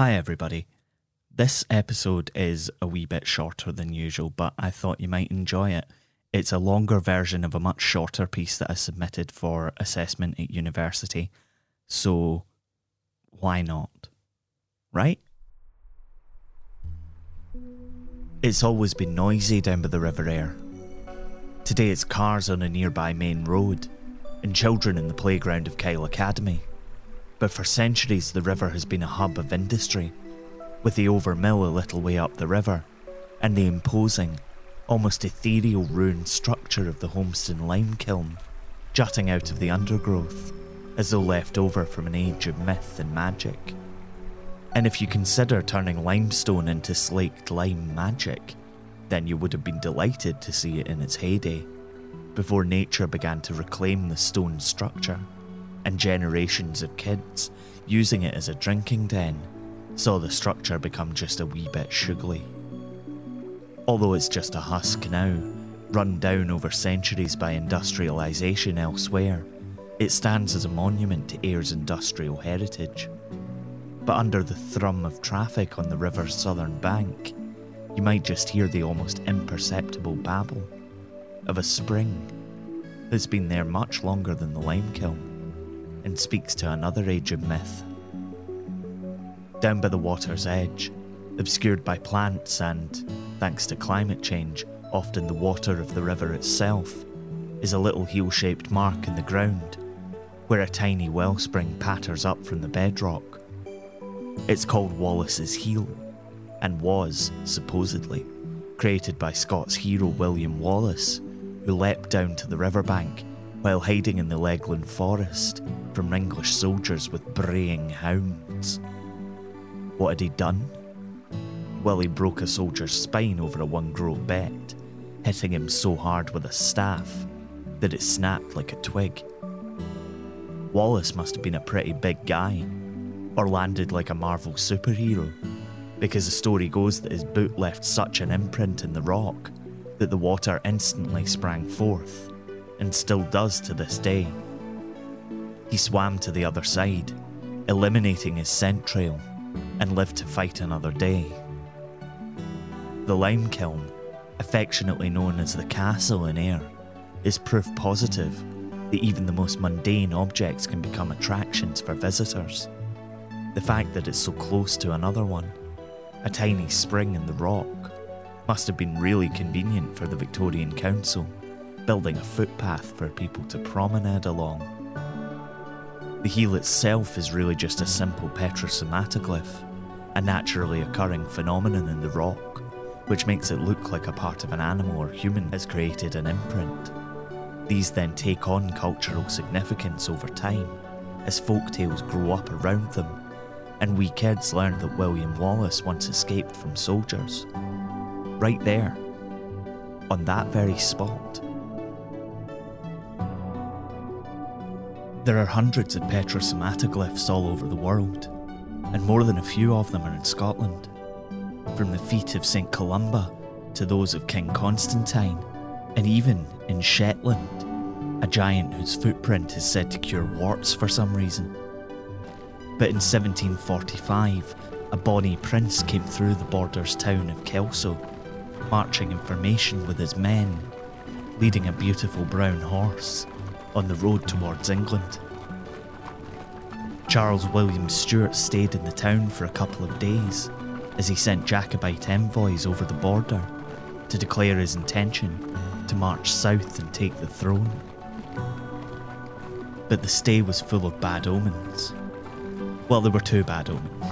Hi, everybody. This episode is a wee bit shorter than usual, but I thought you might enjoy it. It's a longer version of a much shorter piece that I submitted for assessment at university, so why not? Right? It's always been noisy down by the River Ayr. Today it's cars on a nearby main road and children in the playground of Kyle Academy. But for centuries, the river has been a hub of industry, with the Overmill a little way up the river and the imposing, almost ethereal ruined structure of the Holmston lime kiln jutting out of the undergrowth as though left over from an age of myth and magic. And if you consider turning limestone into slaked lime magic, then you would have been delighted to see it in its heyday, before nature began to reclaim the stone structure, and generations of kids using it as a drinking den saw the structure become just a wee bit sugary. Although it's just a husk now, run down over centuries by industrialisation elsewhere, it stands as a monument to Ayr's industrial heritage. But under the thrum of traffic on the river's southern bank, you might just hear the almost imperceptible babble of a spring that's been there much longer than the lime kiln and speaks to another age of myth. Down by the water's edge, obscured by plants and, thanks to climate change, often the water of the river itself, is a little heel shaped mark in the ground where a tiny wellspring patters up from the bedrock. It's called Wallace's Heel and was, supposedly, created by Scots hero William Wallace, who leapt down to the riverbank while hiding in the Leglen forest from English soldiers with braying hounds. What had he done? Well, he broke a soldier's spine over a one groat bet, hitting him so hard with a staff that it snapped like a twig. Wallace must have been a pretty big guy, or landed like a Marvel superhero, because the story goes that his boot left such an imprint in the rock that the water instantly sprang forth, and still does to this day. He swam to the other side, eliminating his scent trail, and lived to fight another day. The lime kiln, affectionately known as the castle in Ayr, is proof positive that even the most mundane objects can become attractions for visitors. The fact that it's so close to another one, a tiny spring in the rock, must have been really convenient for the Victorian Council, building a footpath for people to promenade along. The heel itself is really just a simple petrosomatoglyph, a naturally occurring phenomenon in the rock, which makes it look like a part of an animal or human has created an imprint. These then take on cultural significance over time as folk tales grow up around them, and we kids learn that William Wallace once escaped from soldiers. Right there, on that very spot. There are hundreds of petrosomatoglyphs all over the world, and more than a few of them are in Scotland. From the feet of St. Columba to those of King Constantine, and even in Shetland, a giant whose footprint is said to cure warts for some reason. But in 1745, a bonny prince came through the borders town of Kelso, marching in formation with his men, leading a beautiful brown horse on the road towards England. Charles William Stuart stayed in the town for a couple of days as he sent Jacobite envoys over the border to declare his intention to march south and take the throne. But the stay was full of bad omens. Well, there were two bad omens.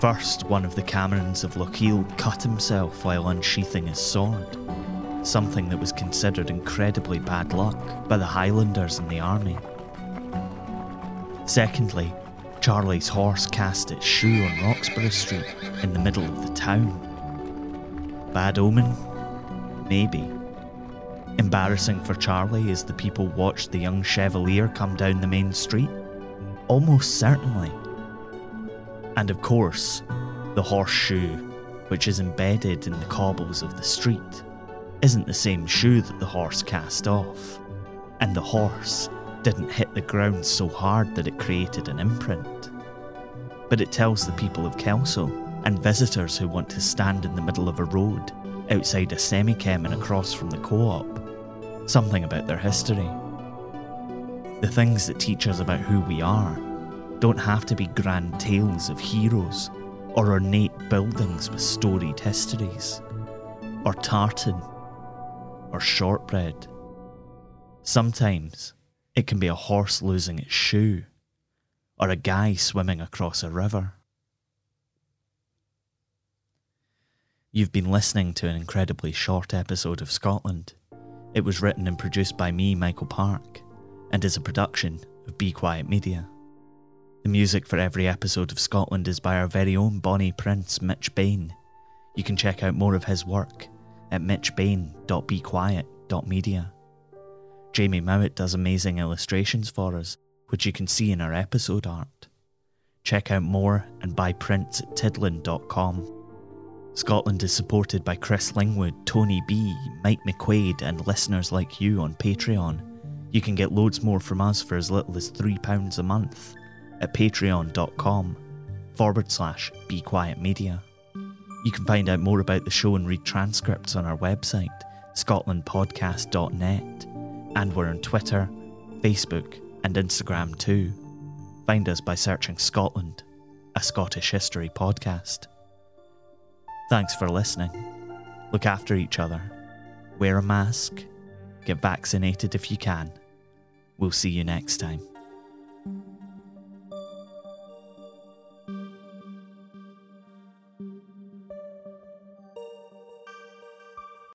First, one of the Camerons of Lochiel cut himself while unsheathing his sword, something that was considered incredibly bad luck by the Highlanders and the army. Secondly, Charlie's horse cast its shoe on Roxburgh Street in the middle of the town. Bad omen? Maybe. Embarrassing for Charlie as the people watched the young Chevalier come down the main street? Almost certainly. And of course, the horseshoe, which is embedded in the cobbles of the street, isn't the same shoe that the horse cast off. And the horse didn't hit the ground so hard that it created an imprint. but it tells the people of Kelso and visitors who want to stand in the middle of a road outside a semichem and across from the co op something about their history. The things that teach us about who we are don't have to be grand tales of heroes or ornate buildings with storied histories, or tartan, or shortbread. Sometimes it can be a horse losing its shoe, or a guy swimming across a river. You've been listening to an incredibly short episode of Scotland. It was written and produced by me, Michael Park, and is a production of Be Quiet Media. The music for every episode of Scotland is by our very own Bonnie Prince, Mitch Bain. You can check out more of his work at mitchbain.bequiet.media. Jamie Mowat does amazing illustrations for us, which you can see in our episode art. Check out more and buy prints at tidlin.com. Scotland is supported by Chris Lingwood, Tony B, Mike McQuaid, and listeners like you on Patreon. You can get loads more from us for as little as £3 a month at patreon.com forward slash Be Quiet Media. You can find out more about the show and read transcripts on our website, scotlandpodcast.net, and we're on Twitter, Facebook, and Instagram too. Find us by searching Scotland, a Scottish history podcast. Thanks for listening. Look after each other. Wear a mask. Get vaccinated if you can. We'll see you next time.